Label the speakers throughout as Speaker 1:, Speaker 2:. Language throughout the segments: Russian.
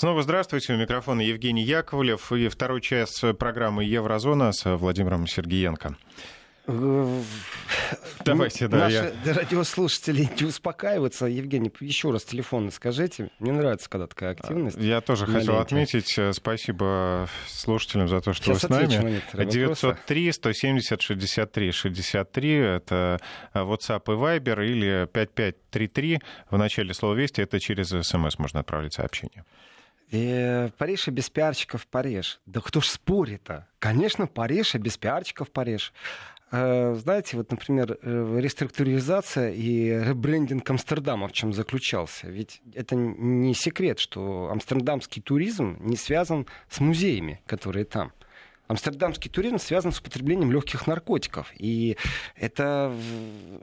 Speaker 1: Снова здравствуйте. У микрофона Евгений Яковлев и второй час программы «Еврозона» с Владимиром Сергеенко.
Speaker 2: Давайте, да. Наши я... радиослушатели не успокаиваются. Евгений, еще раз телефон скажите. Мне нравится, когда такая активность.
Speaker 1: Я тоже хотел ленте. отметить. Э, спасибо слушателям за то, что Сейчас вы с нами. 903 170 63 63. Это э, WhatsApp и Viber или 5533. В начале слова «Вести» это через СМС можно отправить сообщение.
Speaker 2: И Париж и без пиарчиков Париж. Да кто ж спорит-то? Конечно, Париж и без пиарчиков Париж. Э, знаете, вот, например, э, реструктуризация и ребрендинг Амстердама в чем заключался? Ведь это не секрет, что амстердамский туризм не связан с музеями, которые там. Амстердамский туризм связан с употреблением легких наркотиков. И это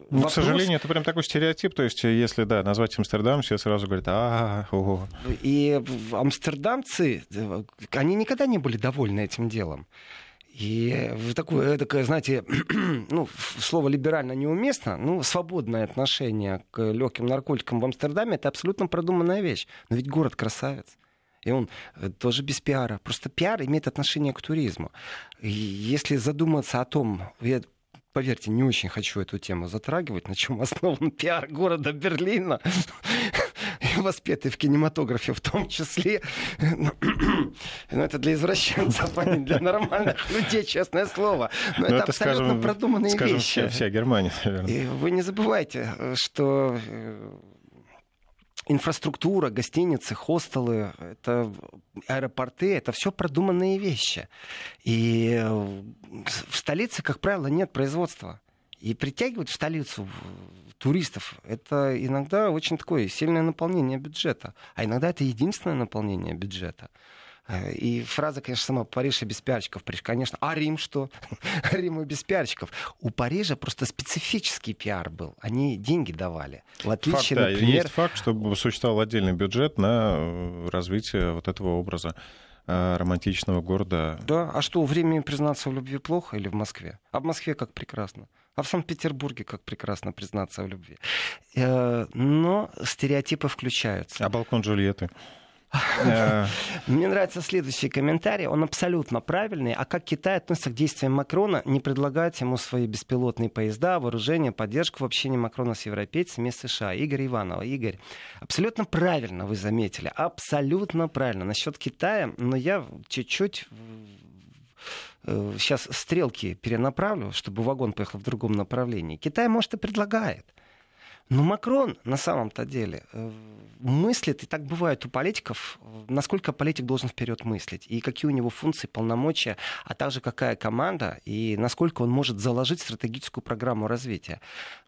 Speaker 1: ну, вопрос... К сожалению, это прям такой стереотип. То есть, если, да, назвать Амстердам, все сразу говорят, а, ого.
Speaker 2: И амстердамцы, э, они никогда не были довольны этим делом. И такое, такое, знаете, ну, слово либерально неуместно, ну, свободное отношение к легким наркотикам в Амстердаме это абсолютно продуманная вещь. Но ведь город красавец. И он э, тоже без пиара. Просто пиар имеет отношение к туризму. И если задуматься о том, я поверьте, не очень хочу эту тему затрагивать, на чем основан пиар города Берлина, воспетый в кинематографе в том числе. Но ну, это для извращенцев, а не для нормальных людей, честное слово. Но, Но это, это абсолютно скажем, продуманные скажем, вещи. Вся,
Speaker 1: вся Германия, наверное.
Speaker 2: И вы не забывайте, что э, инфраструктура, гостиницы, хостелы, это аэропорты, это все продуманные вещи. И в столице, как правило, нет производства. И притягивать в столицу туристов, это иногда очень такое сильное наполнение бюджета. А иногда это единственное наполнение бюджета. Э, и фраза, конечно, сама «Париж и без пиарщиков». Париж, конечно. А Рим что? Рим и без пиарщиков. У Парижа просто специфический пиар был. Они деньги давали.
Speaker 1: В отличие, факт, например... Есть факт, что существовал отдельный бюджет на э, развитие вот этого образа э, романтичного города.
Speaker 2: Да, а что, времени признаться в любви плохо или в Москве? А в Москве как прекрасно. А в Санкт-Петербурге как прекрасно признаться в любви. Но стереотипы включаются.
Speaker 1: А балкон Джульетты?
Speaker 2: Мне нравится следующий комментарий. Он абсолютно правильный. А как Китай относится к действиям Макрона, не предлагать ему свои беспилотные поезда, вооружение, поддержку в общении Макрона с европейцами из США? Игорь Иванова. Игорь, абсолютно правильно вы заметили. Абсолютно правильно. Насчет Китая, но я чуть-чуть сейчас э, стрелки перенаправлю, чтобы вагон поехал в другом направлении. Китай, может, и предлагает. Но Макрон на самом-то деле э, мыслит, и так бывает у политиков, насколько политик должен вперед мыслить, и какие у него функции, полномочия, а также какая команда, и насколько он может заложить стратегическую программу развития.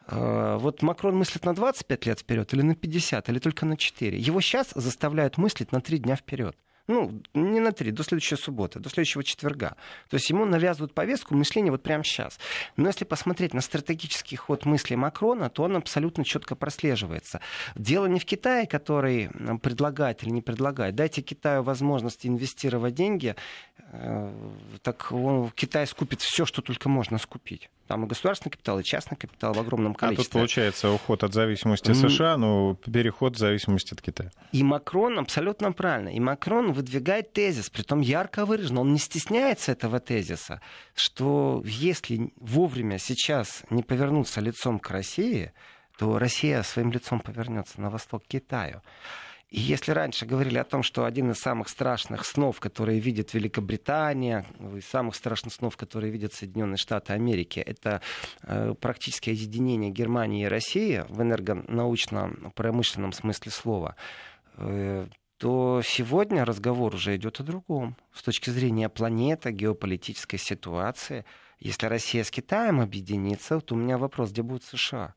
Speaker 2: Э, вот Макрон мыслит на 25 лет вперед, или на 50, или только на 4. Его сейчас заставляют мыслить на 3 дня вперед. Ну, не на три, до следующей субботы, до следующего четверга. То есть ему навязывают повестку мышления вот прямо сейчас. Но если посмотреть на стратегический ход мысли Макрона, то он абсолютно четко прослеживается. Дело не в Китае, который предлагает или не предлагает. Дайте Китаю возможность инвестировать деньги, э, так он, Китай скупит все, что только можно скупить. Там и государственный капитал, и частный капитал в огромном количестве.
Speaker 1: А тут получается уход от зависимости США, но переход в зависимости от Китая.
Speaker 2: И Макрон абсолютно правильно. И Макрон выдвигает тезис, при том ярко выраженно, он не стесняется этого тезиса, что если вовремя сейчас не повернуться лицом к России, то Россия своим лицом повернется на восток к Китаю. И если раньше говорили о том, что один из самых страшных снов, которые видит Великобритания, из самых страшных снов, которые видят Соединенные Штаты Америки, это э, практически объединение Германии и России в энергонаучно-промышленном смысле слова, э, то сегодня разговор уже идет о другом. С точки зрения планеты, геополитической ситуации. Если Россия с Китаем объединится, то у меня вопрос, где будут США?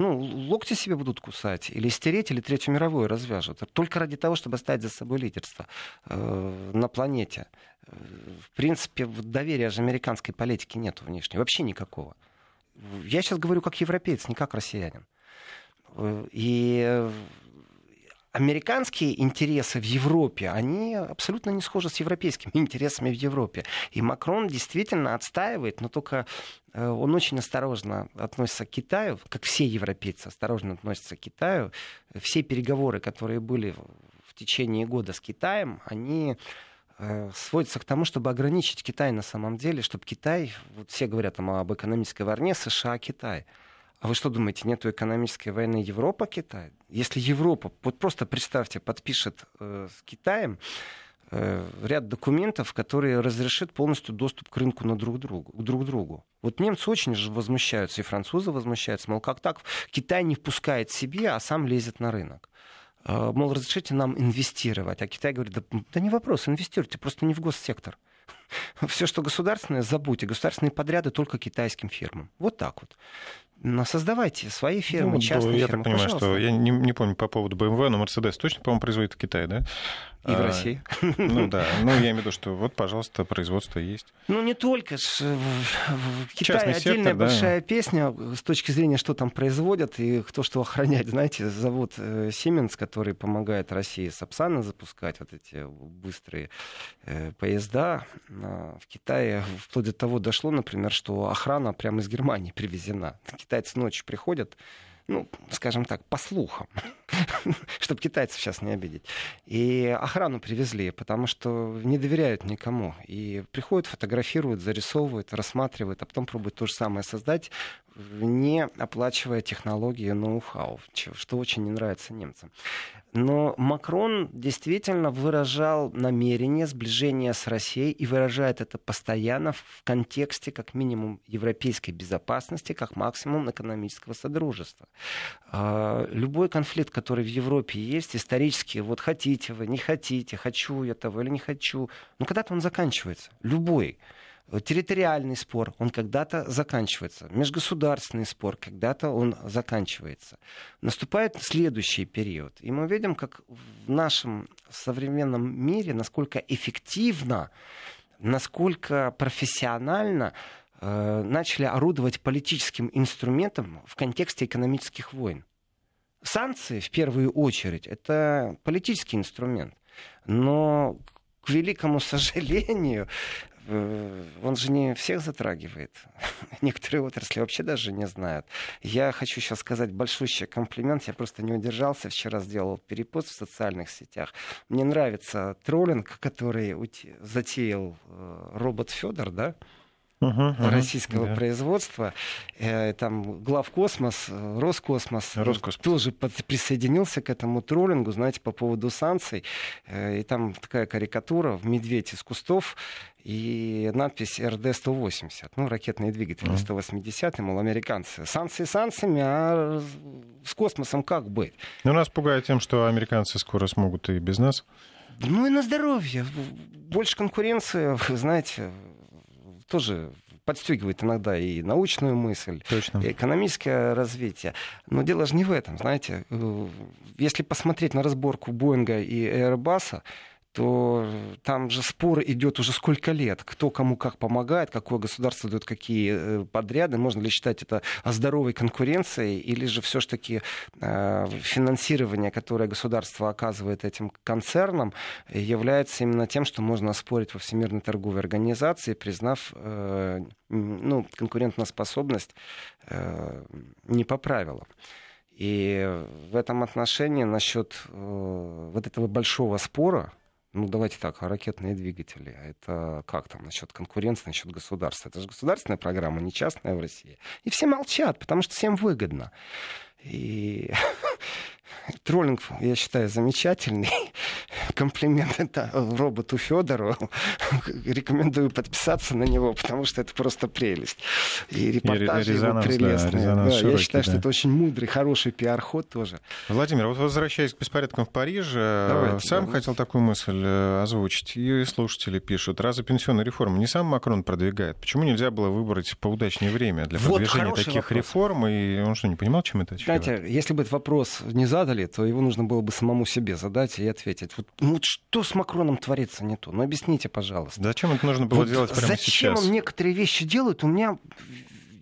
Speaker 2: Ну, локти себе будут кусать, или стереть, или Третью мировую развяжут. Только ради того, чтобы оставить за собой лидерство э, на планете. Э, в принципе, доверия же американской политики нет внешней, вообще никакого. Я сейчас говорю как европеец, не как россиянин. Э, и американские интересы в Европе, они абсолютно не схожи с европейскими интересами в Европе. И Макрон действительно отстаивает, но только э, он очень осторожно относится к Китаю, как все европейцы осторожно относятся к Китаю. Все переговоры, которые были течение года с Китаем, они э, сводятся к тому, чтобы ограничить Китай на самом деле, чтобы Китай, вот все говорят там об экономической войне США-Китай. А вы что думаете, нету экономической войны Европа-Китай? Если Европа, вот просто представьте, подпишет э, с Китаем э, ряд документов, которые разрешат полностью доступ к рынку на друг другу, друг другу. Вот немцы очень же возмущаются, и французы возмущаются, мол, как так? Китай не впускает себе, а сам лезет на рынок. Э, мол, разрешите нам инвестировать. А Китай говорит, да, да не вопрос, инвестируйте, просто не в госсектор. Все, что государственное, забудьте. Государственные подряды только китайским фирмам. Вот так вот. Но создавайте свои фирмы, ну, частные
Speaker 1: я
Speaker 2: фирмы.
Speaker 1: Я так понимаю, что я не, не помню по поводу BMW, но Mercedes точно, по-моему, производит в Китае, да?
Speaker 2: И а, в России.
Speaker 1: Ну да, ну я имею в виду, что вот, пожалуйста, производство есть.
Speaker 2: Ну не только. В Китае отдельная большая песня с точки зрения, что там производят и кто что охраняет. Знаете, завод э, Siemens, который помогает России Сапсаны запускать, вот эти быстрые э, поезда. Э, в Китае вплоть до того дошло, например, что охрана прямо из Германии привезена. Китайцы ночью приходят, ну, скажем так, по слухам, чтобы китайцев сейчас не обидеть. И охрану привезли, потому что не доверяют никому. И приходят, фотографируют, зарисовывают, рассматривают, а потом пробуют то же самое создать, не оплачивая технологии ноу-хау, что очень не нравится немцам. Но Макрон действительно выражал намерение сближения с Россией и выражает это постоянно в контексте как минимум европейской безопасности, как максимум экономического содружества. А, любой конфликт, который в Европе есть, исторически, вот хотите вы, не хотите, хочу я того или не хочу, но когда-то он заканчивается. Любой территориальный спор, он когда-то заканчивается. Межгосударственный спор, когда-то он заканчивается. Наступает следующий период. И мы видим, как в нашем современном мире, насколько эффективно, насколько профессионально э, начали орудовать политическим инструментом в контексте экономических войн. Санкции, в первую очередь, это политический инструмент. Но, к великому сожалению, он же не всех затрагивает. Некоторые отрасли вообще даже не знают. Я хочу сейчас сказать большущий комплимент. Я просто не удержался. Вчера сделал перепост в социальных сетях. Мне нравится троллинг, который затеял э, робот Федор, да? Uh-huh, российского да. производства. Э, там главкосмос, Роскосмос, Роскосмос тоже под, присоединился к этому троллингу, знаете, по поводу санкций. Э, и там такая карикатура, в медведь из кустов, и надпись РД-180, ну, ракетные двигатели uh-huh. 180, мол, американцы. Санкции санкциями, а с космосом как быть?
Speaker 1: Ну, нас пугает тем, что американцы скоро смогут и без нас.
Speaker 2: Ну и на здоровье. Больше конкуренции, знаете, тоже подстегивает иногда и научную мысль, Точно. и экономическое развитие. Но дело же не в этом, знаете. Э, если посмотреть на разборку Боинга и Airbus, то там же спор идет уже сколько лет, кто кому как помогает, какое государство дает какие э, подряды, можно ли считать это здоровой конкуренцией, или же все-таки э, финансирование, которое государство оказывает этим концернам, является именно тем, что можно спорить во Всемирной торговой организации, признав э, ну, конкурентоспособность не по правилам. И в этом отношении насчет вот этого большого спора, ну, давайте так, а ракетные двигатели, а это как там насчет конкуренции, насчет государства? Это же государственная программа, не частная в России. И все молчат, потому что всем выгодно. И троллинг, я считаю, замечательный. Комплимент это роботу Федору. Рекомендую подписаться на него, потому что это просто прелесть. И репортажи его прелестные. Да, да, широкий, я считаю, да. что это очень мудрый, хороший пиар-ход тоже.
Speaker 1: Владимир, вот возвращаясь к беспорядкам в Париже, Давайте, сам да. хотел такую мысль э, озвучить. И слушатели пишут, разве пенсионная реформа не сам Макрон продвигает? Почему нельзя было выбрать поудачнее время для продвижения вот таких вопрос. реформ? И он что, не понимал, чем это
Speaker 2: чревато? Знаете, если бы этот вопрос не задали, то его нужно было бы самому себе задать и ответить. Вот, ну, вот что с Макроном творится не то? Ну, объясните, пожалуйста.
Speaker 1: Зачем это нужно было вот делать прямо
Speaker 2: зачем
Speaker 1: сейчас?
Speaker 2: Зачем он некоторые вещи делает? У меня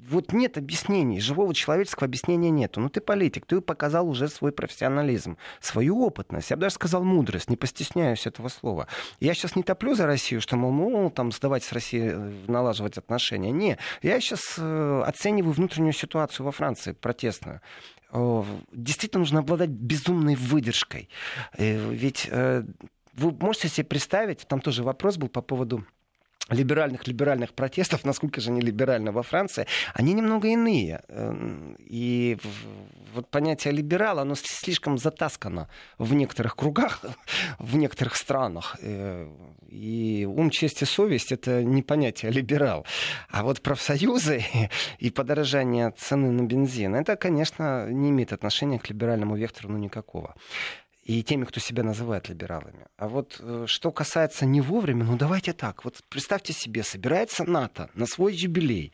Speaker 2: вот нет объяснений, живого человеческого объяснения нету. Ну ты политик, ты показал уже свой профессионализм, свою опытность, я бы даже сказал мудрость, не постесняюсь этого слова. Я сейчас не топлю за Россию, что, мол, ну, там, сдавать с Россией, э, налаживать отношения. Не, я сейчас э, оцениваю внутреннюю ситуацию во Франции, протестную действительно нужно обладать безумной выдержкой. Э, ведь э, вы можете себе представить, там тоже вопрос был по поводу либеральных либеральных протестов, насколько же они либеральны во Франции, они немного иные. Эм, и вот понятие либерал, оно слишком затаскано в некоторых кругах, в некоторых странах. Э, и ум, честь и совесть — это не понятие либерал. А вот профсоюзы и подорожание цены на бензин, это, конечно, не имеет отношения к либеральному вектору ну никакого и теми, кто себя называет либералами. А вот э, что касается не вовремя, ну давайте так. Вот представьте себе, собирается НАТО на свой юбилей,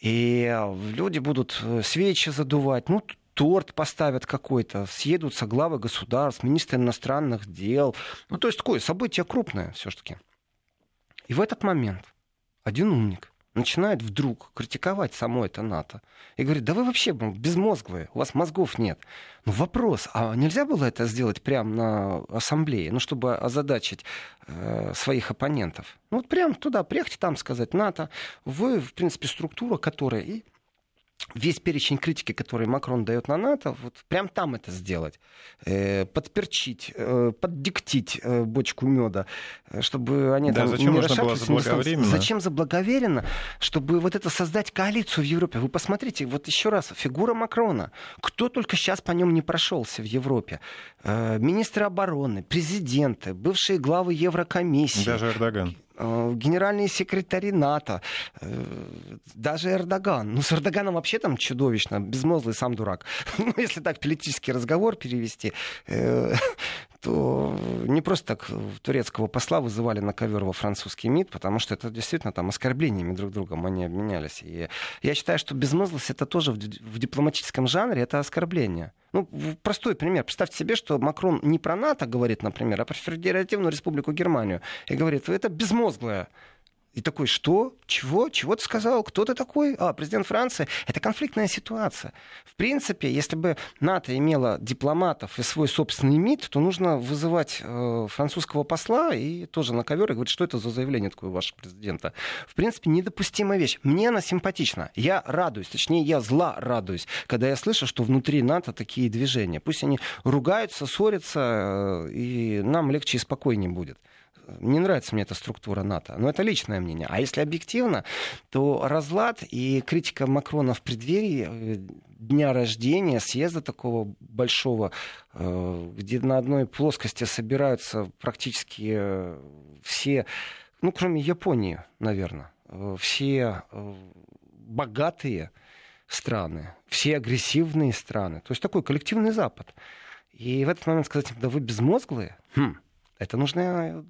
Speaker 2: и люди будут э, свечи задувать, ну торт поставят какой-то, съедутся главы государств, министры иностранных дел. Ну, то есть такое событие крупное все-таки. И в этот момент один умник начинает вдруг критиковать само это НАТО. И говорит, да вы вообще безмозглые, у вас мозгов нет. Ну вопрос, а нельзя было это сделать прямо на ассамблее, ну чтобы озадачить э, своих оппонентов? Ну вот прям туда приехать, там сказать, НАТО, вы, в принципе, структура, которая и весь перечень критики, который Макрон дает на НАТО, вот прям там это сделать. Э, подперчить, э, поддиктить э, бочку меда, чтобы они
Speaker 1: да,
Speaker 2: там
Speaker 1: зачем
Speaker 2: не
Speaker 1: нужно было заблаговременно?
Speaker 2: Зачем заблаговременно? Чтобы вот это создать коалицию в Европе. Вы посмотрите, вот еще раз, фигура Макрона. Кто только сейчас по нем не прошелся в Европе? Министры обороны, президенты, бывшие главы Еврокомиссии.
Speaker 1: Даже Эрдоган.
Speaker 2: Э, генеральные секретари НАТО, э, даже Эрдоган. Ну, с Эрдоганом вообще там чудовищно, безмозглый сам дурак. Ну, если так политический разговор перевести, э, то не просто так турецкого посла вызывали на ковер во французский МИД, потому что это действительно там оскорблениями друг другом они обменялись. И я считаю, что безмозглость это тоже в, в дипломатическом жанре это оскорбление. Ну, простой пример. Представьте себе, что Макрон не про НАТО говорит, например, а про Федеративную Республику Германию. И говорит, это безмозглое и такой, что? Чего? Чего ты сказал? Кто ты такой? А, президент Франции. Это конфликтная ситуация. В принципе, если бы НАТО имело дипломатов и свой собственный МИД, то нужно вызывать э, французского посла и тоже на ковер и говорить, что это за заявление такое вашего президента. В принципе, недопустимая вещь. Мне она симпатична. Я радуюсь, точнее, я зла радуюсь, когда я слышу, что внутри НАТО такие движения. Пусть они ругаются, ссорятся, э, и нам легче и спокойнее будет не нравится мне эта структура НАТО. Но это личное мнение. А если объективно, то разлад и критика Макрона в преддверии э, дня рождения, съезда такого большого, э, где на одной плоскости собираются практически э, все, ну, кроме Японии, наверное, все богатые страны, все агрессивные страны. То есть такой коллективный Запад. И в этот момент сказать, да вы безмозглые, хм, это нужно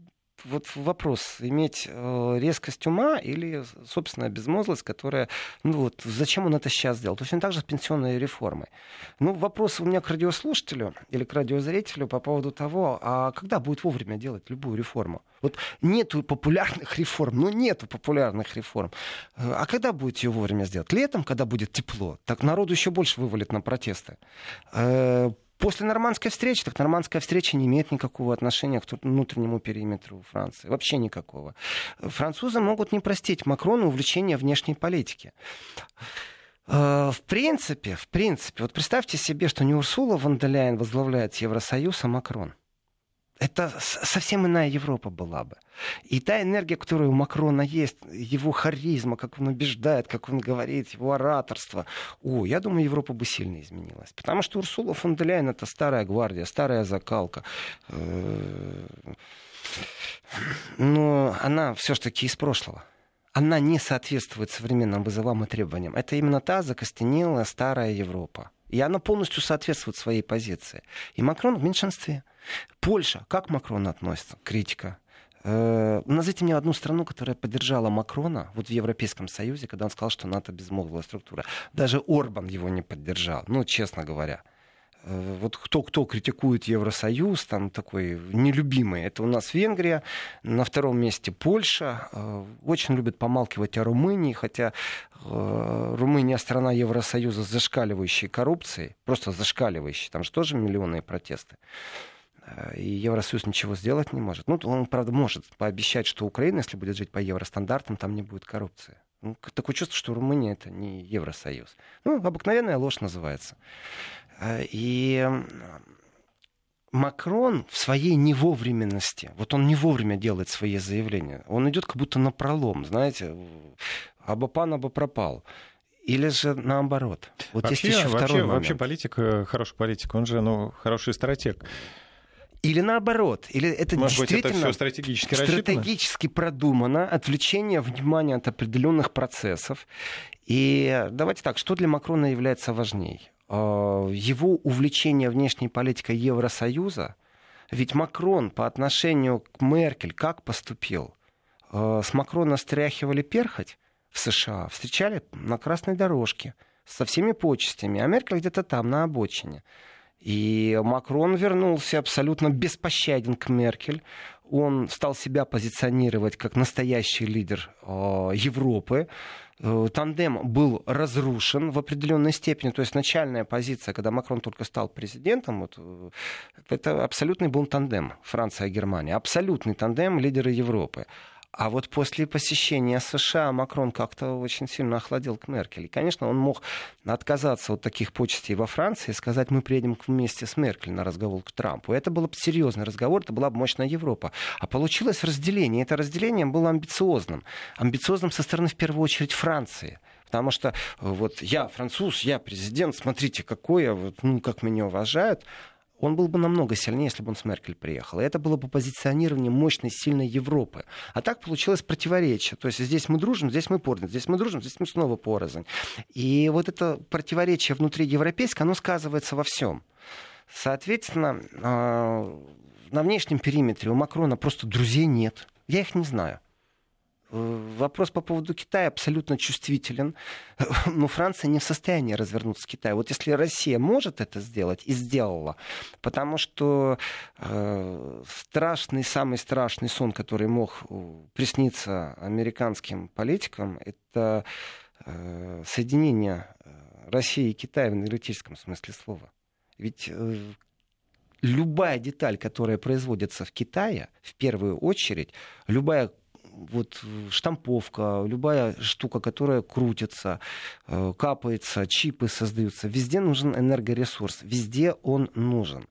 Speaker 2: вот вопрос, иметь э, резкость ума или собственная безмозглость, которая, ну вот, зачем он это сейчас сделал? То есть он также с пенсионной реформой. Ну, вопрос у меня к радиослушателю или к радиозрителю по поводу того, а когда будет вовремя делать любую реформу? Вот нету популярных реформ, ну нету популярных реформ. Э, а когда будете ее вовремя сделать? Летом, когда будет тепло? Так народу еще больше вывалит на протесты. После нормандской встречи, так нормандская встреча не имеет никакого отношения к внутреннему периметру Франции. Вообще никакого. Французы могут не простить Макрону увлечение внешней политики. Э, в принципе, в принципе, вот представьте себе, что не Урсула фон возглавляет Евросоюз, а Макрон это совсем иная Европа была бы. И та энергия, которая у Макрона есть, его харизма, как он убеждает, как он говорит, его ораторство, о, я думаю, Европа бы сильно изменилась. Потому что Урсула фон де это старая гвардия, старая закалка. Э, но она все-таки из прошлого она не соответствует современным вызовам и требованиям. Это именно та закостенелая старая Европа. И она полностью соответствует своей позиции. И Макрон в меньшинстве. Польша. Как Макрон относится? Критика. Э, назовите мне одну страну, которая поддержала Макрона вот в Европейском Союзе, когда он сказал, что НАТО безмолвная структура. Даже Орбан его не поддержал, ну, честно говоря. Э, вот кто, кто критикует Евросоюз, там такой нелюбимый, это у нас Венгрия, на втором месте Польша, э, очень любят помалкивать о Румынии, хотя Румыния страна Евросоюза с зашкаливающей коррупцией, просто зашкаливающей, там же тоже миллионные протесты. И Евросоюз ничего сделать не может. Ну, он, правда, может пообещать, что Украина, если будет жить по евростандартам, там не будет коррупции. Ну, такое чувство, что Румыния это не Евросоюз. Ну, обыкновенная ложь называется. Э, и Макрон в своей невовременности, вот он не вовремя делает свои заявления, он идет как будто на пролом, знаете, абапан аба пропал. Или же наоборот.
Speaker 1: Вот вообще, есть еще вообще, второй момент. Вообще политик, хороший политик, он же ну, хороший стратег.
Speaker 2: Или наоборот, или это
Speaker 1: Может
Speaker 2: действительно
Speaker 1: быть, это стратегически,
Speaker 2: стратегически продумано, отвлечение внимания от определенных процессов. И давайте так, что для Макрона является важней? А, его увлечение внешней политикой Евросоюза, ведь Макрон по отношению к Меркель как поступил? А, с Макрона стряхивали перхоть в США, встречали на красной дорожке со всеми почестями, а Меркель где-то там, на обочине. И Макрон вернулся абсолютно беспощаден к Меркель. Он стал себя позиционировать как настоящий лидер э, Европы. Э, тандем был разрушен в определенной степени. То есть начальная позиция, когда Макрон только стал президентом, вот, э, это абсолютный был тандем Франция-Германия. Абсолютный тандем лидеры Европы. А вот после посещения США Макрон как-то очень сильно охладил к Меркель. И, конечно, он мог отказаться от таких почестей во Франции и сказать, мы приедем вместе с Меркель на разговор к Трампу. Это был бы серьезный разговор, это была бы мощная Европа. А получилось разделение. Это разделение было амбициозным. Амбициозным со стороны, в первую очередь, Франции. Потому что вот я француз, я президент, смотрите, какой вот, ну, как меня уважают он был бы намного сильнее, если бы он с Меркель приехал. И это было бы позиционирование мощной, сильной Европы. А так получилось противоречие. То есть здесь мы дружим, здесь мы порознь, здесь мы дружим, здесь мы снова порознь. И вот это противоречие внутри европейское, оно сказывается во всем. Соответственно, а, на внешнем периметре у Макрона просто друзей нет. Я их не знаю. Вопрос по поводу Китая абсолютно чувствителен. Но Франция не в состоянии развернуться с Китая. Вот если Россия может это сделать и сделала, потому что э, страшный, самый страшный сон, который мог э, присниться американским политикам, это э, соединение э, России и Китая в энергетическом смысле слова. Ведь э, любая деталь, которая производится в Китае, в первую очередь, любая вот штамповка, любая штука, которая крутится, э, капается, чипы создаются, везде нужен энергоресурс, везде он нужен.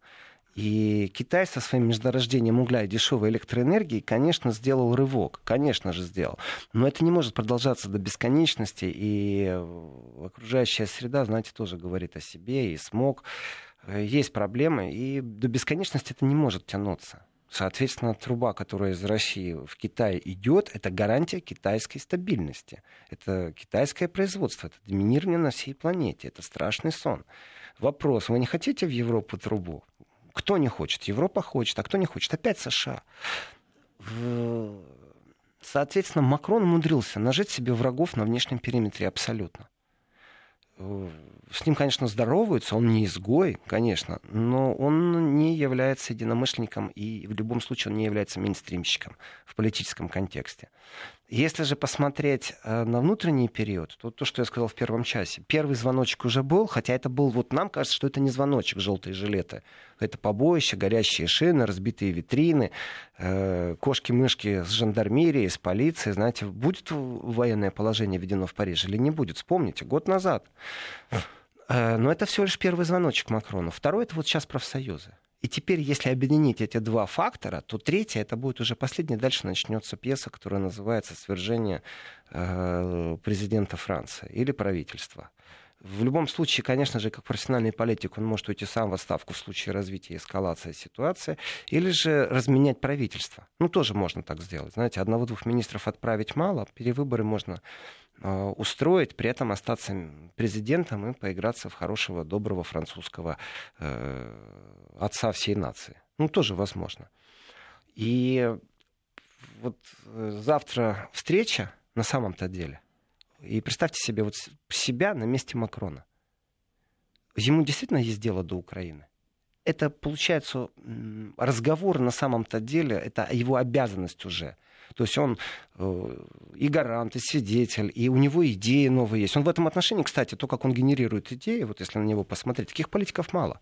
Speaker 2: И Китай со своим междорождением угля и дешевой электроэнергии, конечно, сделал рывок. Конечно же, сделал. Но это не может продолжаться до бесконечности. И окружающая среда, знаете, тоже говорит о себе. И смог. Э, есть проблемы. И до бесконечности это не может тянуться. Соответственно, труба, которая из России в Китай идет, это гарантия китайской стабильности. Это китайское производство, это доминирование на всей планете. Это страшный сон. Вопрос, вы не хотите в Европу трубу? Кто не хочет? Европа хочет, а кто не хочет? Опять США. Соответственно, Макрон умудрился нажить себе врагов на внешнем периметре абсолютно с ним, конечно, здороваются, он не изгой, конечно, но он не является единомышленником и в любом случае он не является мейнстримщиком в политическом контексте. Если же посмотреть э, на внутренний период, то то, что я сказал в первом часе, первый звоночек уже был, хотя это был, вот нам кажется, что это не звоночек, желтые жилеты. Это побоище, горящие шины, разбитые витрины, э, кошки-мышки с жандармерией, с полицией. Знаете, будет военное положение введено в Париже или не будет? Вспомните, год назад. Э, но это всего лишь первый звоночек Макрону. Второй это вот сейчас профсоюзы. И теперь, если объединить эти два фактора, то третье это будет уже последний. Дальше начнется пьеса, которая называется «Свержение э, президента Франции» или правительства. В любом случае, конечно же, как профессиональный политик, он может уйти сам в отставку в случае развития эскалации ситуации, или же разменять правительство. Ну, тоже можно так сделать. Знаете, одного-двух министров отправить мало, перевыборы можно устроить, при этом остаться президентом и поиграться в хорошего, доброго французского э, отца всей нации. Ну, тоже возможно. И вот э, завтра встреча на самом-то деле – и представьте себе вот себя на месте Макрона. ему действительно есть дело до Украины? Это, получается, разговор на самом-то деле, это его обязанность уже. То есть он э, и гарант, и свидетель, и у него идеи новые есть. Он в этом отношении, кстати, то, как он генерирует идеи, вот если на него посмотреть, таких политиков мало.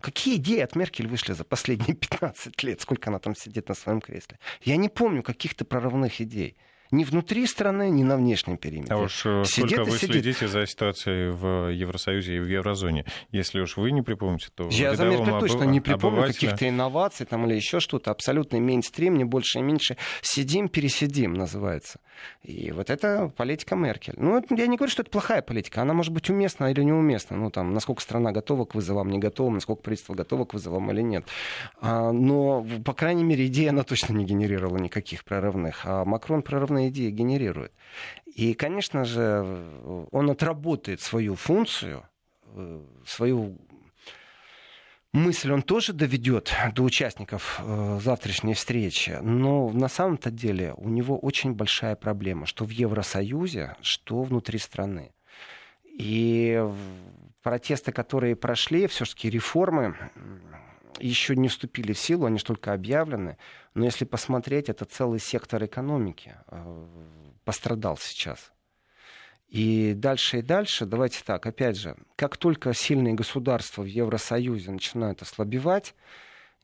Speaker 2: Какие идеи от Меркель вышли за последние 15 лет? Сколько она там сидит на своем кресле? Я не помню каких-то прорывных идей ни внутри страны, ни на внешнем периметре.
Speaker 1: А уж э, сидит сколько вы сидит. следите за ситуацией в Евросоюзе и в Еврозоне? Если уж вы не припомните, то...
Speaker 2: Я за Меркель точно не припомню обывателя... каких-то инноваций там, или еще что-то. Абсолютный мейнстрим, не больше и меньше. Сидим, пересидим, называется. И вот это политика Меркель. Ну, я не говорю, что это плохая политика. Она может быть уместна или неуместна. Ну, там, насколько страна готова к вызовам, не готова, насколько правительство готово к вызовам или нет. А, но, по крайней мере, идея она точно не генерировала никаких прорывных. А Макрон прорывные идеи генерирует. И, конечно же, он отработает свою функцию, э, свою мысль он тоже доведет до участников э, завтрашней встречи, но на самом-то деле у него очень большая проблема, что в Евросоюзе, что внутри страны. И протесты, которые прошли, все-таки реформы еще не вступили в силу, они только объявлены. Но если посмотреть, это целый сектор экономики э, пострадал сейчас. И дальше и дальше, давайте так, опять же, как только сильные государства в Евросоюзе начинают ослабевать,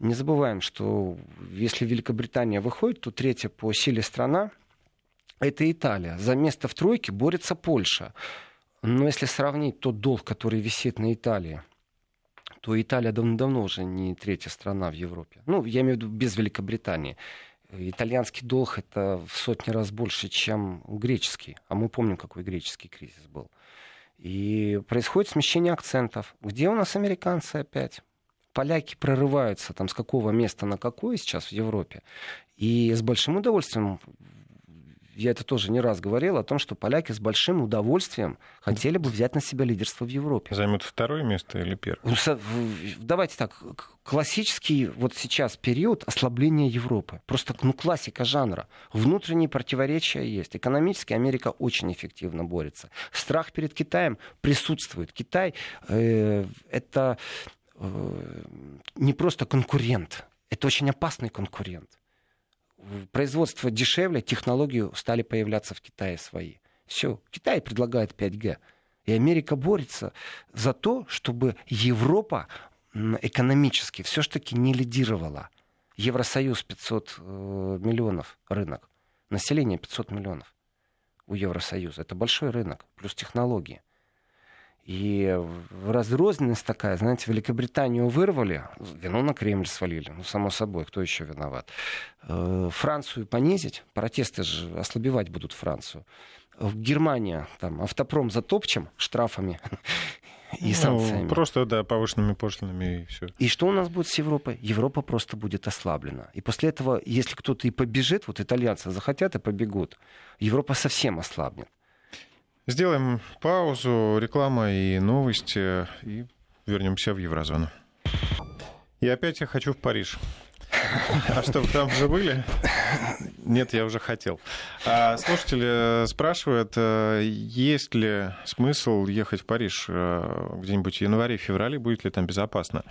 Speaker 2: не забываем, что если Великобритания выходит, то третья по силе страна — это Италия. За место в тройке борется Польша. Но если сравнить тот долг, который висит на Италии, то Италия давно-давно уже не третья страна в Европе. Ну, я имею в виду без Великобритании. Итальянский долг это в сотни раз больше, чем греческий. А мы помним, какой греческий кризис был. И происходит смещение акцентов. Где у нас американцы опять? Поляки прорываются там с какого места на какое сейчас в Европе. И с большим удовольствием я это тоже не раз говорил, о том, что поляки с большим удовольствием хотели бы взять на себя лидерство в Европе.
Speaker 1: Займут второе место или первое?
Speaker 2: Ну, давайте так, классический вот сейчас период ослабления Европы. Просто ну, классика жанра. Внутренние противоречия есть. Экономически Америка очень эффективно борется. Страх перед Китаем присутствует. Китай э, это э, не просто конкурент, это очень опасный конкурент производство дешевле, технологии стали появляться в Китае свои. Все, Китай предлагает 5G. И Америка борется за то, чтобы Европа экономически все-таки не лидировала. Евросоюз 500 э, миллионов рынок. Население 500 миллионов у Евросоюза. Это большой рынок, плюс технологии. И разрозненность такая, знаете, Великобританию вырвали, вину на Кремль свалили, ну, само собой, кто еще виноват. Э, Францию понизить, протесты же ослабевать будут Францию. Германия, там, автопром затопчем штрафами и ну, санкциями.
Speaker 1: Просто, да, повышенными пошлинами и все.
Speaker 2: И что у нас будет с Европой? Европа просто будет ослаблена. И после этого, если кто-то и побежит, вот итальянцы захотят и побегут, Европа совсем ослабнет.
Speaker 1: Сделаем паузу, реклама и новости, и вернемся в Еврозону. И опять я хочу в Париж. А что, вы там уже были? Нет, я уже хотел. А слушатели спрашивают, э, есть ли смысл ехать в Париж э, где-нибудь в январе-феврале, будет ли там безопасно?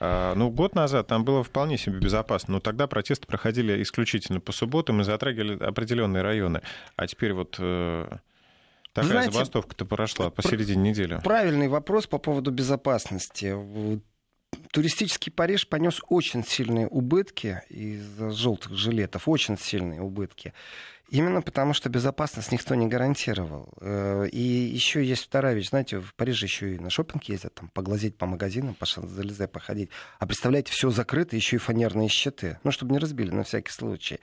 Speaker 1: А, ну, год назад там было вполне себе безопасно, но тогда протесты проходили исключительно по субботам и затрагивали определенные районы. А теперь вот э, Такая Знаете, забастовка-то прошла посередине недели.
Speaker 2: Правильный вопрос по поводу безопасности. Туристический Париж понес очень сильные убытки из-за желтых жилетов, очень сильные убытки. Именно потому, что безопасность никто не гарантировал. Э, и еще есть вторая вещь. Знаете, в Париже еще и на шопинг ездят, там, поглазеть по магазинам, по Шанзелезе походить. А представляете, все закрыто, еще и фанерные щиты. Ну, чтобы не разбили, на всякий случай.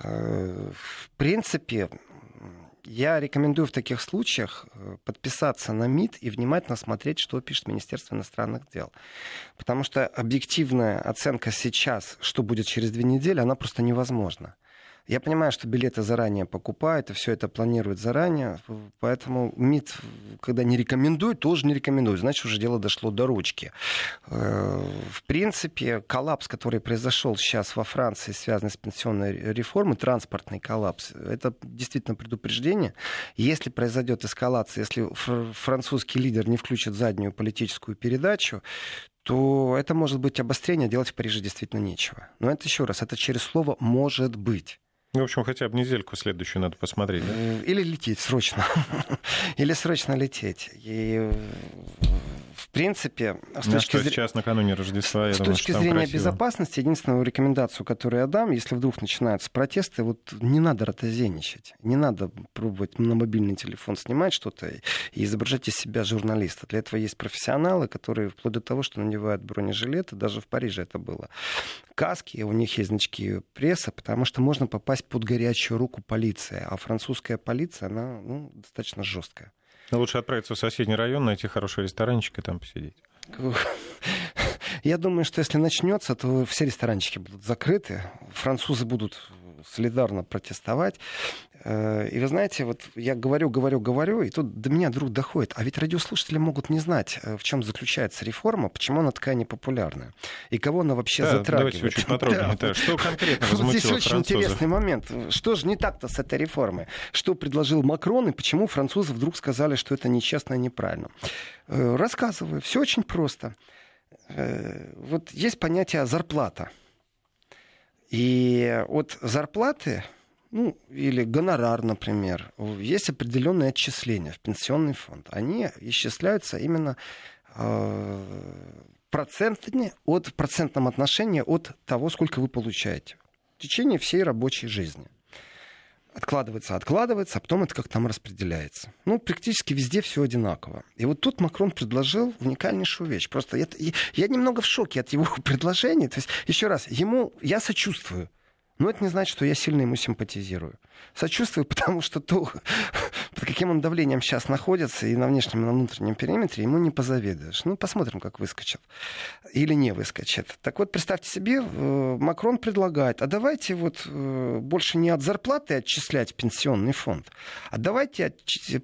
Speaker 2: Э, в принципе, я рекомендую в таких случаях э, подписаться на МИД и внимательно смотреть, что пишет Министерство иностранных дел. Потому что объективная оценка сейчас, что будет через две недели, она просто невозможна. Я понимаю, что билеты заранее покупают, и все это планируют заранее, поэтому МИД, когда не рекомендует, тоже не рекомендует, значит, уже дело дошло до ручки. Э, в принципе, коллапс, который произошел сейчас во Франции, связанный с пенсионной реформой, транспортный коллапс, это действительно предупреждение. Если произойдет эскалация, если французский лидер не включит заднюю политическую передачу, то это может быть обострение, делать в Париже действительно нечего. Но это еще раз, это через слово «может быть».
Speaker 1: Ну, в общем, хотя бы недельку следующую надо посмотреть. Да? Э,
Speaker 2: или лететь срочно. Или срочно лететь. И в принципе,
Speaker 1: с ну, точки зрения... сейчас накануне Рождества,
Speaker 2: я С думаю, точки зрения красиво. безопасности, единственную рекомендацию, которую я дам, если вдруг начинаются протесты, вот не надо ротозенничать, не надо пробовать на мобильный телефон снимать что-то и изображать из себя журналиста. Для этого есть профессионалы, которые вплоть до того, что надевают бронежилеты, даже в Париже это было, каски, у них есть значки пресса, потому что можно попасть под горячую руку полиции, а французская полиция, она ну, достаточно жесткая.
Speaker 1: Но лучше отправиться в соседний район, найти хороший ресторанчик и там посидеть.
Speaker 2: Я думаю, что если начнется, то все ресторанчики будут закрыты, французы будут солидарно протестовать. Э, и вы знаете, вот я говорю, говорю, говорю, и тут до меня вдруг доходит. А ведь радиослушатели могут не знать, э, в чем заключается реформа, почему она такая непопулярная, и кого она вообще да, затрагивает.
Speaker 1: Давайте очень подробнее. Да. Что конкретно
Speaker 2: вот Здесь очень французов? интересный момент. Что же не так-то с этой реформой? Что предложил Макрон, и почему французы вдруг сказали, что это нечестно и неправильно? Э, рассказываю. Все очень просто. Вот есть понятие зарплата. И от зарплаты ну, или гонорар, например, есть определенные отчисления в пенсионный фонд. Они исчисляются именно э, процентами от, процентном отношении от того, сколько вы получаете в течение всей рабочей жизни. Откладывается, откладывается, а потом это как там распределяется. Ну, практически везде все одинаково. И вот тут Макрон предложил уникальнейшую вещь. Просто я, я немного в шоке от его предложения. То есть, еще раз, ему я сочувствую но это не значит, что я сильно ему симпатизирую. Сочувствую, потому что то, под каким он давлением сейчас находится и на внешнем, и на внутреннем периметре, ему не позавидуешь. Ну, посмотрим, как выскочит. Или не выскочит. Так вот, представьте себе, э, Макрон предлагает, а давайте вот э, больше не от зарплаты отчислять пенсионный фонд, а давайте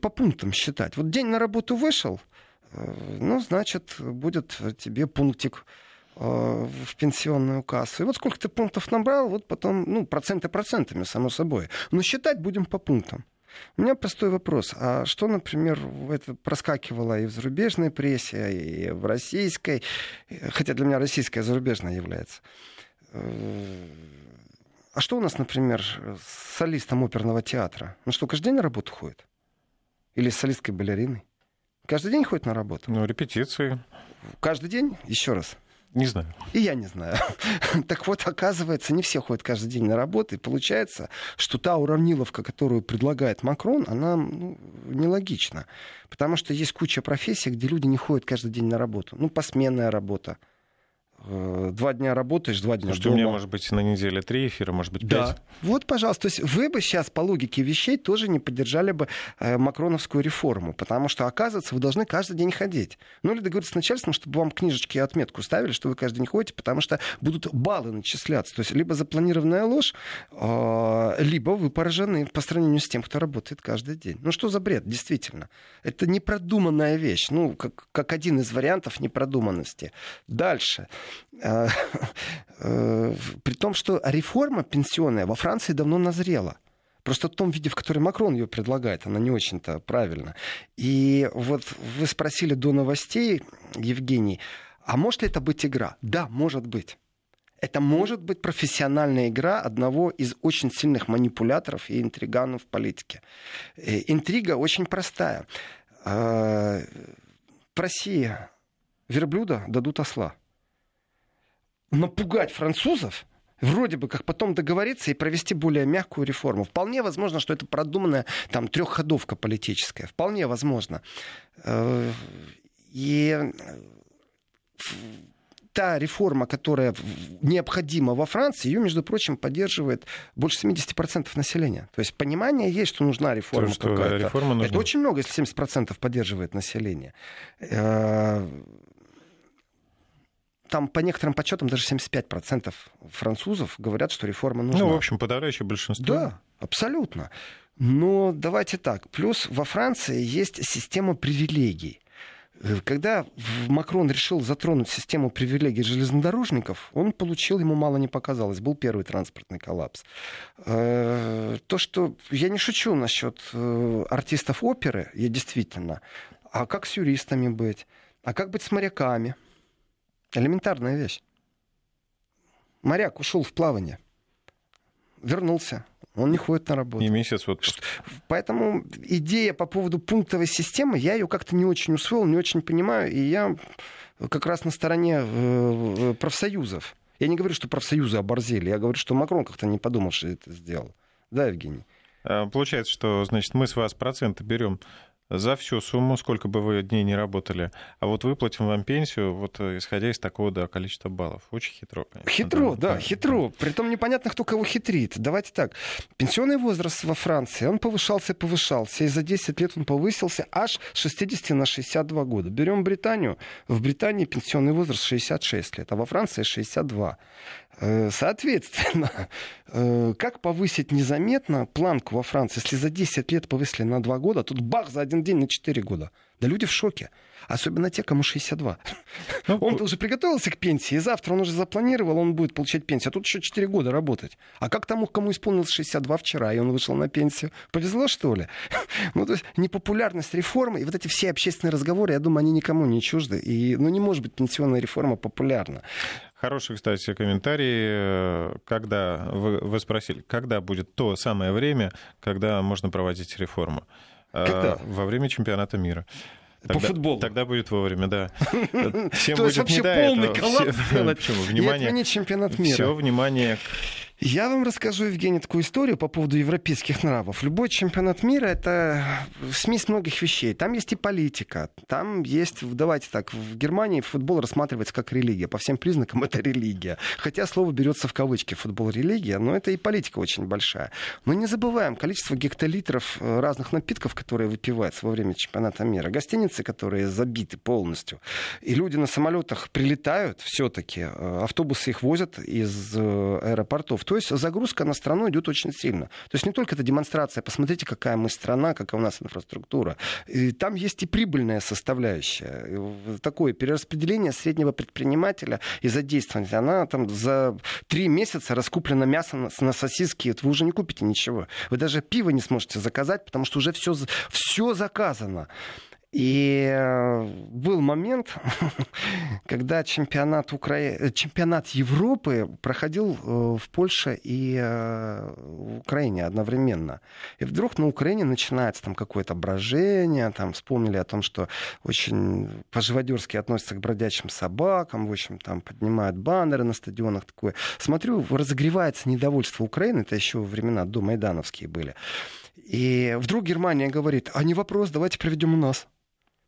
Speaker 2: по пунктам считать. Вот день на работу вышел, э, ну, значит, будет тебе пунктик в пенсионную кассу. И вот сколько ты пунктов набрал, вот потом, ну, проценты процентами, само собой. Но считать будем по пунктам. У меня простой вопрос. А что, например, это проскакивало и в зарубежной прессе, и в российской, хотя для меня российская зарубежная является. А что у нас, например, с солистом оперного театра? Ну что, каждый день на работу ходит? Или с солисткой балериной? Каждый день ходит на работу?
Speaker 1: Ну, репетиции.
Speaker 2: Каждый день? Еще раз.
Speaker 1: Не знаю.
Speaker 2: И я не знаю. так вот, оказывается, не все ходят каждый день на работу, и получается, что та уравниловка, которую предлагает Макрон, она ну, нелогична. Потому что есть куча профессий, где люди не ходят каждый день на работу. Ну, посменная работа, два дня работаешь, два дня
Speaker 1: Слушайте, дома. у меня может быть на неделе три эфира, может быть пять. Да.
Speaker 2: Вот, пожалуйста, то есть вы бы сейчас по логике вещей тоже не поддержали бы э, макроновскую реформу, потому что, оказывается, вы должны каждый день ходить. Ну или договориться с начальством, чтобы вам книжечки и отметку ставили, что вы каждый день ходите, потому что будут баллы начисляться. То есть либо запланированная ложь, э, либо вы поражены по сравнению с тем, кто работает каждый день. Ну что за бред, действительно. Это непродуманная вещь, ну, как, как один из вариантов непродуманности. Дальше. Э, э, при том, что реформа пенсионная во Франции давно назрела. Просто в том виде, в котором Макрон ее предлагает, она не очень-то правильно. И вот вы спросили до новостей, Евгений, а может ли это быть игра? Да, может быть. Это может быть профессиональная игра одного из очень сильных манипуляторов и интриганов в политике. Э, интрига очень простая. В России верблюда дадут осла напугать французов, вроде бы как потом договориться и провести более мягкую реформу. Вполне возможно, что это продуманная там трехходовка политическая. Вполне возможно. Э, и э, та реформа, которая необходима во Франции, ее, между прочим, поддерживает больше 70% населения. То есть понимание есть, что нужна реформа То, какая-то. Реформа нужна. Это очень много, если 70% поддерживает население. Там по некоторым подсчетам даже 75% французов говорят, что реформа нужна.
Speaker 1: Ну, в общем, подавляющее большинство.
Speaker 2: Да, абсолютно. Но давайте так. Плюс во Франции есть система привилегий. Э, когда Макрон решил затронуть систему привилегий железнодорожников, он получил, ему мало не показалось, был первый транспортный коллапс. Э, то, что я не шучу насчет э, артистов оперы, я действительно, а как с юристами быть, а как быть с моряками? Элементарная вещь. Моряк ушел в плавание, вернулся, он не ходит на работу.
Speaker 1: И месяц вот.
Speaker 2: Поэтому идея по поводу пунктовой системы, я ее как-то не очень усвоил, не очень понимаю, и я как раз на стороне э, э, профсоюзов. Я не говорю, что профсоюзы оборзели, я говорю, что Макрон как-то не подумал, что это сделал. Да, Евгений?
Speaker 1: А, получается, что, значит, мы с вас проценты берем за всю сумму, сколько бы вы дней не работали, а вот выплатим вам пенсию, вот э, исходя из такого да, количества баллов. Очень хитро,
Speaker 2: конечно. Хитро, да, да, хитро. Притом непонятно, кто кого хитрит. Давайте так. Пенсионный возраст во Франции, он повышался и повышался, и за 10 лет он повысился аж с 60 на 62 года. Берем Британию. В Британии пенсионный возраст 66 лет, а во Франции 62. Э, соответственно, э, как повысить незаметно планку во Франции, если за 10 лет повысили на 2 года, тут бах, за один день на 4 года. Да люди в шоке. Особенно те, кому 62. Ну, он уже приготовился к пенсии, и завтра он уже запланировал, он будет получать пенсию. А тут еще 4 года работать. А как тому, кому исполнилось 62 вчера, и он вышел на пенсию? Повезло, что ли? Ну, то есть непопулярность реформы, и вот эти все общественные разговоры, я думаю, они никому не чужды. И, ну, не может быть пенсионная реформа популярна.
Speaker 1: Хороший, кстати, комментарий. Когда вы, вы спросили, когда будет то самое время, когда можно проводить реформу?
Speaker 2: Когда?
Speaker 1: Во время чемпионата мира.
Speaker 2: Тогда, По футболу.
Speaker 1: Тогда будет вовремя, да.
Speaker 2: Всем будет вообще полный коллапс сделать. Почему?
Speaker 1: Внимание.
Speaker 2: Чемпионат мира.
Speaker 1: Все, внимание
Speaker 2: я вам расскажу, Евгений, такую историю по поводу европейских нравов. Любой чемпионат мира — это смесь многих вещей. Там есть и политика, там есть, давайте так, в Германии футбол рассматривается как религия. По всем признакам это религия. Хотя слово берется в кавычки «футбол — религия», но это и политика очень большая. Но не забываем количество гектолитров э, разных напитков, которые выпиваются во время чемпионата мира. Гостиницы, которые забиты полностью. И люди на самолетах прилетают все-таки, э, автобусы их возят из э, то есть загрузка на страну идет очень сильно. То есть не только это демонстрация, посмотрите, какая мы страна, какая у нас инфраструктура. И там есть и прибыльная составляющая. Такое перераспределение среднего предпринимателя и задействование. Она там за три месяца раскуплено мясо на сосиски. Вы уже не купите ничего. Вы даже пиво не сможете заказать, потому что уже все, все заказано. И э, был момент, когда чемпионат, Укра... Э, чемпионат Европы проходил э, в Польше и в Украине одновременно. И вдруг на Украине начинается там какое-то брожение, там вспомнили о том, что очень по-живодерски относятся к бродячим собакам, в общем, там поднимают баннеры на стадионах, такое. Смотрю, разогревается недовольство Украины, это еще времена до Майдановские были. И вдруг Германия говорит, а не вопрос, давайте проведем у нас.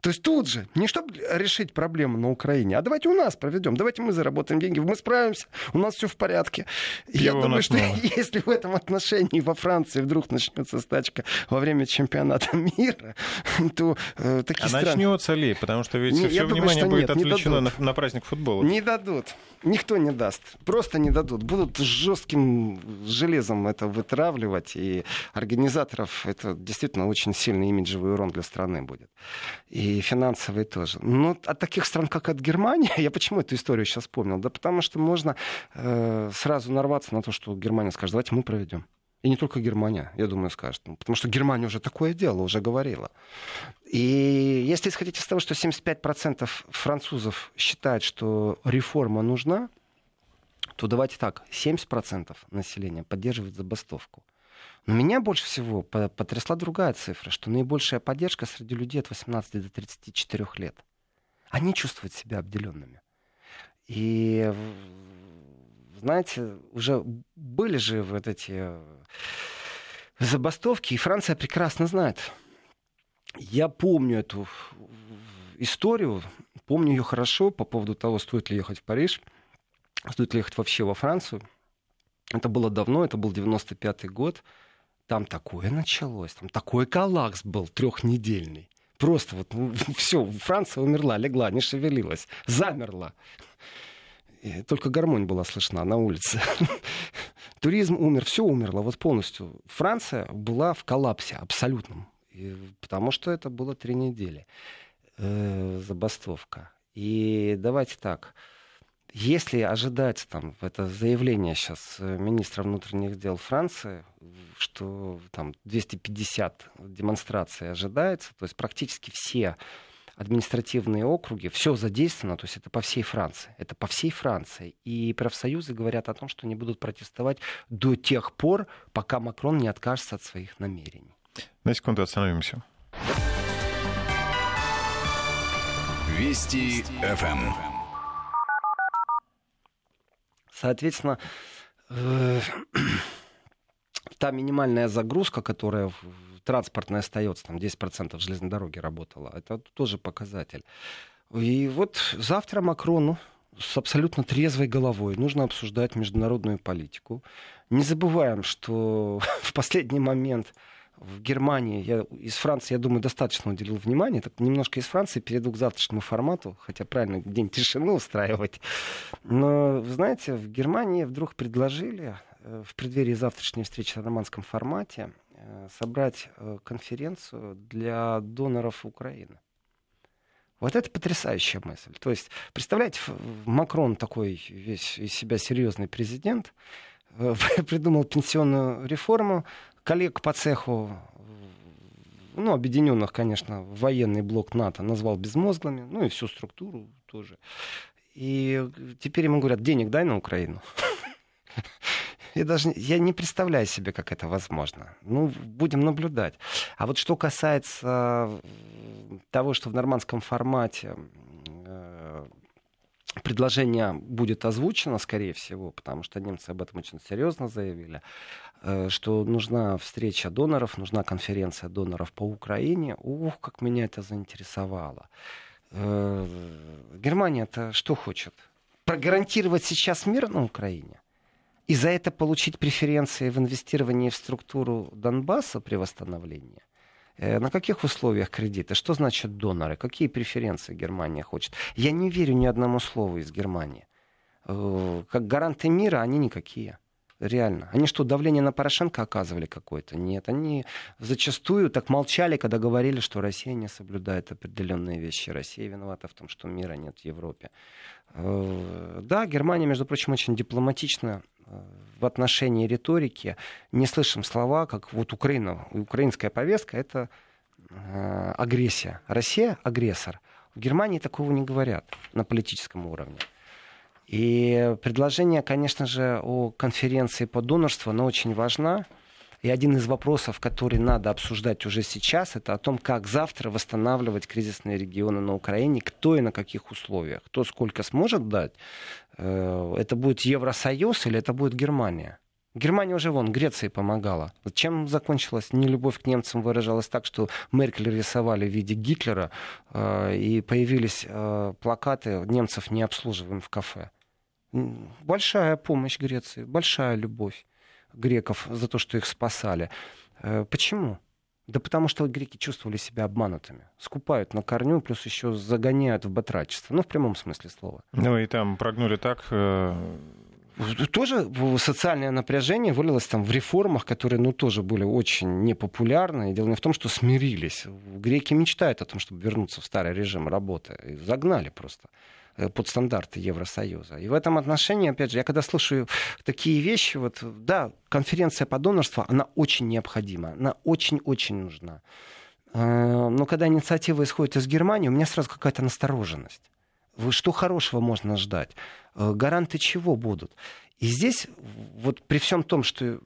Speaker 2: То есть тут же, не чтобы решить проблему на Украине, а давайте у нас проведем, давайте мы заработаем деньги, мы справимся, у нас все в порядке. Пиво Я думаю, что мало. если в этом отношении во Франции вдруг начнется стачка во время чемпионата мира, то э, такие
Speaker 1: а
Speaker 2: страны...
Speaker 1: начнется ли? Потому что ведь не, все внимание думаю, будет нет, отвлечено на, на праздник футбола.
Speaker 2: Не дадут. Никто не даст. Просто не дадут. Будут жестким железом это вытравливать. И организаторов это действительно очень сильный имиджевый урон для страны будет. И финансовый тоже. Но от таких стран, как от Германии, я почему эту историю сейчас вспомнил? Да потому что можно э, сразу нарваться на то, что Германия скажет, давайте мы проведем. И не только Германия, я думаю, скажет. Потому что Германия уже такое дело, уже говорила. И если исходить из того, что 75% французов считают, что реформа нужна, то давайте так, 70% населения поддерживает забастовку. Но меня больше всего потрясла другая цифра, что наибольшая поддержка среди людей от 18 до 34 лет. Они чувствуют себя обделенными. И знаете, уже были же вот эти э, забастовки, и Франция прекрасно знает. Я помню эту историю, помню ее хорошо по поводу того, стоит ли ехать в Париж, стоит ли ехать вообще во Францию. Это было давно, это был 95-й год. Там такое началось, там такой коллапс был трехнедельный. Просто вот ну, все, Франция умерла, легла, не шевелилась, замерла. только гармонь была слышна на улице. Туризм умер, все умерло, вот полностью. Франция была в коллапсе абсолютном, потому что это было три недели э, забастовка. И давайте так, если ожидать там это заявление сейчас э, министра внутренних дел Франции, что там 250 демонстраций ожидается, то есть практически все административные округи, все задействовано, то есть это по всей Франции. Это по всей Франции. И профсоюзы говорят о том, что они будут протестовать до тех пор, пока Макрон не откажется от своих намерений.
Speaker 1: На секунду остановимся.
Speaker 3: Вести ФМ.
Speaker 2: Соответственно, э, та минимальная загрузка, которая транспортная остается, там 10% железной дороги работала, это тоже показатель. И вот завтра Макрону с абсолютно трезвой головой нужно обсуждать международную политику. Не забываем, что в последний момент в Германии, я, из Франции, я думаю, достаточно уделил внимания. Так немножко из Франции перейду к завтрашнему формату, хотя правильно день тишины устраивать. Но, вы знаете, в Германии вдруг предложили э, в преддверии завтрашней встречи на романском формате э, собрать э, конференцию для доноров Украины. Вот это потрясающая мысль. То есть, представляете, Макрон такой весь из себя серьезный президент, придумал пенсионную реформу, коллег по цеху, ну, объединенных, конечно, военный блок НАТО назвал безмозглыми, ну и всю структуру тоже. И теперь ему говорят, денег дай на Украину. Я даже я не представляю себе, как это возможно. Ну, будем наблюдать. А вот что касается того, что в нормандском формате э, предложение будет озвучено, скорее всего, потому что немцы об этом очень серьезно заявили. Э, что нужна встреча доноров, нужна конференция доноров по Украине. Ух, как меня это заинтересовало. Э, Германия-то что хочет? Прогарантировать сейчас мир на Украине? И за это получить преференции в инвестировании в структуру Донбасса при восстановлении? Э, на каких условиях кредита? Что значит доноры? Какие преференции Германия хочет? Я не верю ни одному слову из Германии. Как гаранты мира они никакие. Реально. Они что, давление на Порошенко оказывали какое-то? Нет. Они зачастую так молчали, когда говорили, что Россия не соблюдает определенные вещи. Россия виновата в том, что мира нет в Европе. Э, да, Германия, между прочим, очень дипломатична э, в отношении риторики. Не слышим слова, как вот Украина, украинская повестка — это э, агрессия. Россия — агрессор. В Германии такого не говорят на политическом уровне. И предложение, конечно же, о конференции по донорству, оно очень важно. И один из вопросов, который надо обсуждать уже сейчас, это о том, как завтра восстанавливать кризисные регионы на Украине, кто и на каких условиях, кто сколько сможет дать. Э, это будет Евросоюз или это будет Германия? Германия уже вон, Греции помогала. Чем закончилась нелюбовь к немцам выражалась так, что Меркель рисовали в виде Гитлера, э, и появились э, плакаты «Немцев не обслуживаем в кафе». Большая помощь Греции, большая любовь греков за то, что их спасали. Э, почему? Да потому что греки чувствовали себя обманутыми. Скупают на корню, плюс еще загоняют в батрачество. Ну, в прямом смысле слова.
Speaker 1: Ну и там прогнули так... Э...
Speaker 2: Тоже социальное напряжение вылилось там в реформах, которые, ну, тоже были очень непопулярны. И дело не в том, что смирились. Греки мечтают о том, чтобы вернуться в старый режим работы. Загнали просто. Э, под стандарты Евросоюза. И в этом отношении, опять же, я когда слушаю такие вещи, вот, да, конференция по донорству, она очень необходима, она очень-очень нужна. Э, но когда инициатива исходит из Германии, у меня сразу какая-то настороженность. Что хорошего можно ждать? Э, гаранты чего будут? И здесь, вот при всем том, что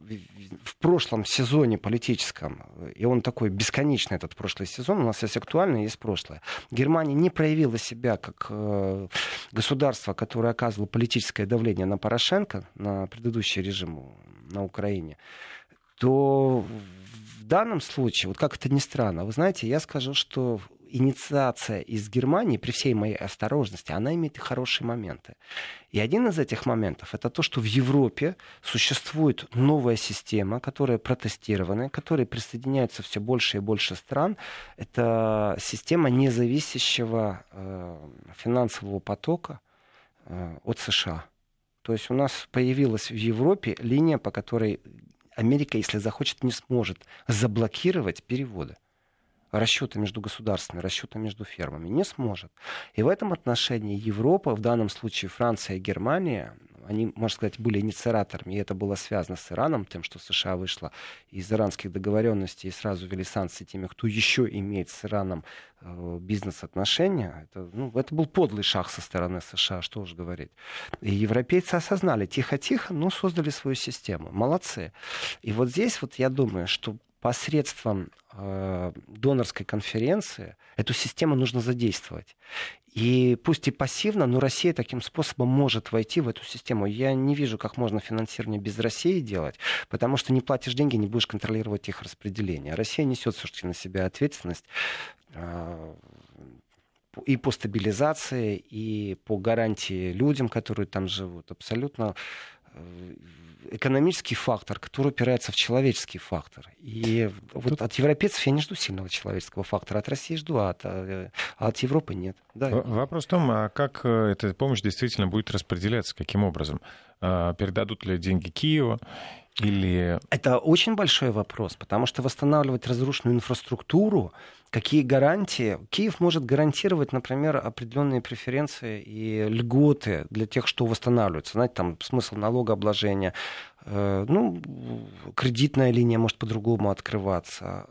Speaker 2: в прошлом сезоне политическом, и он такой бесконечный, этот прошлый сезон, у нас есть актуальное, есть прошлое, Германия не проявила себя как э, государство, которое оказывало политическое давление на Порошенко, на предыдущий режим на Украине, то в данном случае, вот как это ни странно, вы знаете, я скажу, что инициация из Германии, при всей моей осторожности, она имеет и хорошие моменты. И один из этих моментов это то, что в Европе существует новая система, которая протестирована, которой присоединяются все больше и больше стран. Это система независящего э, финансового потока, э, от США. То есть у нас появилась в Европе линия, по которой Америка, если захочет, не сможет заблокировать переводы расчеты между государствами, расчеты между фермами. Не сможет. И в этом отношении Европа, в данном случае Франция и Германия, они, можно сказать, были инициаторами, и это было связано с Ираном, тем, что США вышла из иранских договоренностей и сразу ввели санкции теми, кто еще имеет с Ираном э, бизнес-отношения. Это, ну, это был подлый шаг со стороны США, что уж говорить. И европейцы осознали тихо-тихо, но создали свою систему. Молодцы. И вот здесь вот я думаю, что посредством донорской конференции эту систему нужно задействовать. И пусть и пассивно, но Россия таким способом может войти в эту систему. Я не вижу, как можно финансирование без России делать, потому что не платишь деньги, не будешь контролировать их распределение. Россия несет все-таки на себя ответственность э, и по стабилизации, и по гарантии людям, которые там живут. Абсолютно э, экономический фактор, который упирается в человеческий фактор. И вот Тут... от европейцев я не жду сильного человеческого фактора, от России жду, а от, а от Европы нет.
Speaker 1: Да. Вопрос в том, а как э, эта помощь действительно будет распределяться, каким образом? А, передадут ли деньги Киеву? Или...
Speaker 2: Это очень большой вопрос, потому что восстанавливать разрушенную инфраструктуру, какие гарантии? Киев может гарантировать, например, определенные преференции и льготы для тех, что восстанавливается. Знаете, там смысл налогообложения, э, ну, кредитная линия может по-другому открываться.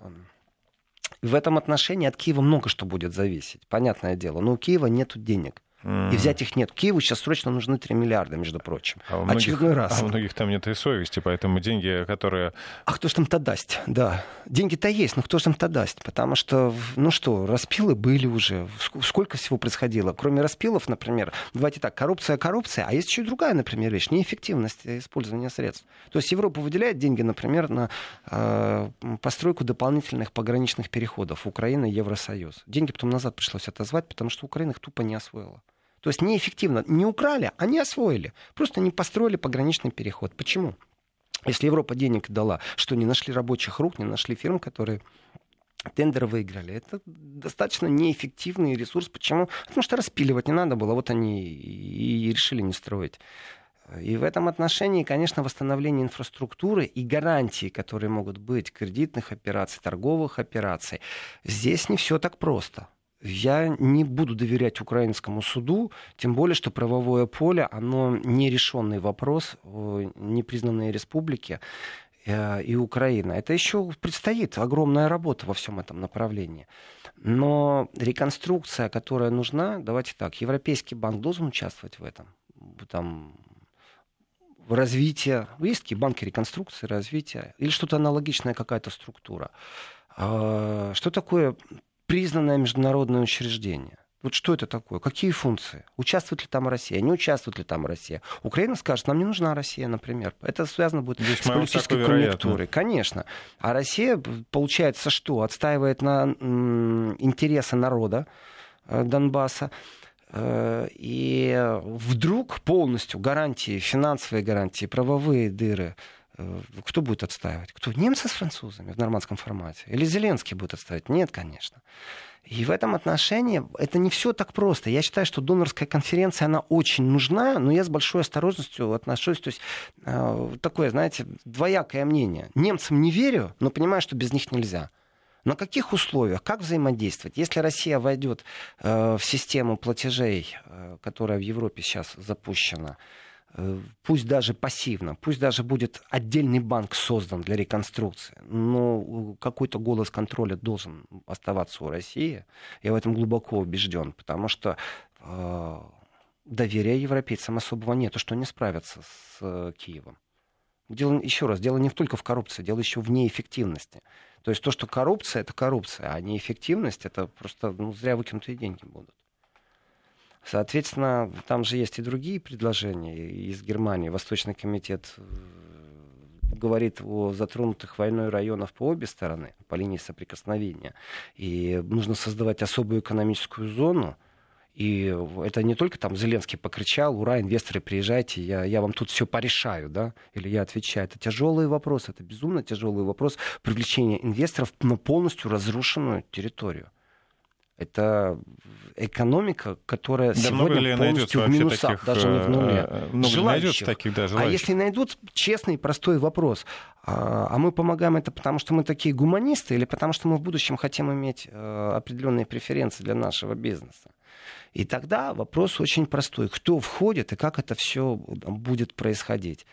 Speaker 2: В этом отношении от Киева много что будет зависеть, понятное дело. Но у Киева нет денег. И взять их нет. Киеву сейчас срочно нужны 3 миллиарда, между прочим.
Speaker 1: А у многих, Очередной раз. А у многих там нет и совести, поэтому деньги, которые...
Speaker 2: А кто же там-то даст? Да. Деньги-то есть, но кто же там-то даст? Потому что, ну что, распилы были уже. Сколько всего происходило? Кроме распилов, например, давайте так, коррупция, коррупция, а есть еще и другая, например, вещь, неэффективность использования средств. То есть Европа выделяет деньги, например, на э, постройку дополнительных пограничных переходов Украины и Евросоюз. Деньги потом назад пришлось отозвать, потому что Украина их тупо не освоила. То есть неэффективно. Не украли, а не освоили. Просто не построили пограничный переход. Почему? Если Европа денег дала, что не нашли рабочих рук, не нашли фирм, которые тендеры выиграли. Это достаточно неэффективный ресурс. Почему? Потому что распиливать не надо было. Вот они и решили не строить. И в этом отношении, конечно, восстановление инфраструктуры и гарантии, которые могут быть кредитных операций, торговых операций, здесь не все так просто я не буду доверять украинскому суду, тем более, что правовое поле, оно нерешенный вопрос, непризнанные республики э, и Украина. Это еще предстоит огромная работа во всем этом направлении. Но реконструкция, которая нужна, давайте так, Европейский банк должен участвовать в этом. Там, в развитии, есть такие банки реконструкции, развития, или что-то аналогичное, какая-то структура. А, что такое признанное международное учреждение. Вот что это такое? Какие функции? Участвует ли там Россия? Не участвует ли там Россия? Украина скажет, нам не нужна Россия, например. Это связано будет Здесь с политической конъюнктурой. Конечно. А Россия, получается, что? Отстаивает на интересы народа э, Донбасса. Э, и вдруг полностью гарантии, финансовые гарантии, правовые дыры кто будет отстаивать? Кто? Немцы с французами в нормандском формате? Или Зеленский будет отстаивать? Нет, конечно. И в этом отношении это не все так просто. Я считаю, что донорская конференция, она очень нужна, но я с большой осторожностью отношусь. То есть э, такое, знаете, двоякое мнение. Немцам не верю, но понимаю, что без них нельзя. На каких условиях? Как взаимодействовать? Если Россия войдет э, в систему платежей, э, которая в Европе сейчас запущена, Э, пусть даже пассивно, пусть даже будет отдельный банк создан для реконструкции, но какой-то голос контроля должен оставаться у России. Я в этом глубоко убежден, потому что э, доверия европейцам особого нет, что они справятся с э, Киевом. Дело, еще раз, дело не только в коррупции, дело еще в неэффективности. То есть то, что коррупция, это коррупция, а неэффективность, это просто ну, зря выкинутые деньги будут. Соответственно, там же есть и другие предложения из Германии. Восточный комитет э, говорит о затронутых войной районах по обе стороны, по линии соприкосновения. И нужно создавать особую экономическую зону. И это не только там Зеленский покричал, ура, инвесторы, приезжайте, я, я вам тут все порешаю, да, или я отвечаю. Это тяжелый вопрос, это безумно тяжелый вопрос привлечения инвесторов на полностью разрушенную территорию. Это экономика, которая да сегодня полностью в минусах, таких, даже не в нуле.
Speaker 1: Э, много найдется таких, да,
Speaker 2: А если найдут, честный простой вопрос. А, а мы помогаем это потому, что мы такие гуманисты или потому, что мы в будущем хотим иметь э, определенные преференции для нашего бизнеса? И тогда вопрос очень простой. Кто входит и как это все будет происходить?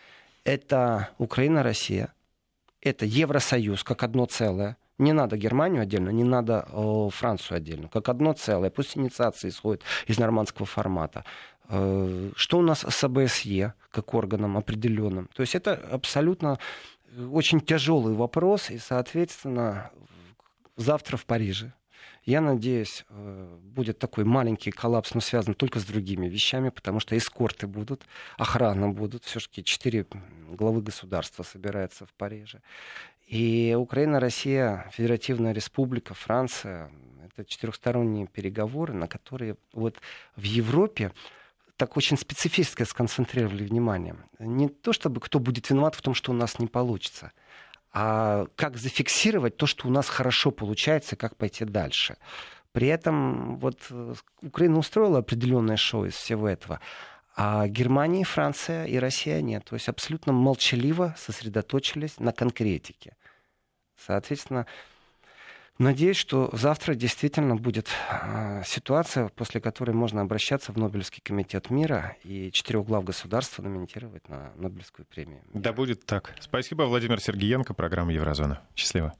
Speaker 2: Это Украина, Россия. Это Евросоюз как одно целое не надо Германию отдельно, не надо э, Францию отдельно. Как одно целое. Пусть инициация исходит из нормандского формата. Э, что у нас с АБСЕ как органом определенным? То есть это абсолютно очень тяжелый вопрос. И, соответственно, завтра в Париже я надеюсь, э, будет такой маленький коллапс, но связан только с другими вещами, потому что эскорты будут, охрана будут. Все-таки четыре главы государства собираются в Париже. И Украина, Россия, Федеративная Республика, Франция — это четырехсторонние переговоры, на которые вот в Европе так очень специфически сконцентрировали внимание. Не то чтобы кто будет виноват в том, что у нас не получится — а как зафиксировать то, что у нас хорошо получается, как пойти дальше. При этом вот Украина устроила определенное шоу из всего этого, а Германия, Франция и Россия нет. То есть абсолютно молчаливо сосредоточились на конкретике. Соответственно, Надеюсь, что завтра действительно будет а, ситуация, после которой можно обращаться в Нобелевский комитет мира и четырех глав государства номинировать на Нобелевскую премию.
Speaker 1: Да будет так. Спасибо, Владимир Сергеенко, программа Еврозона. Счастливо.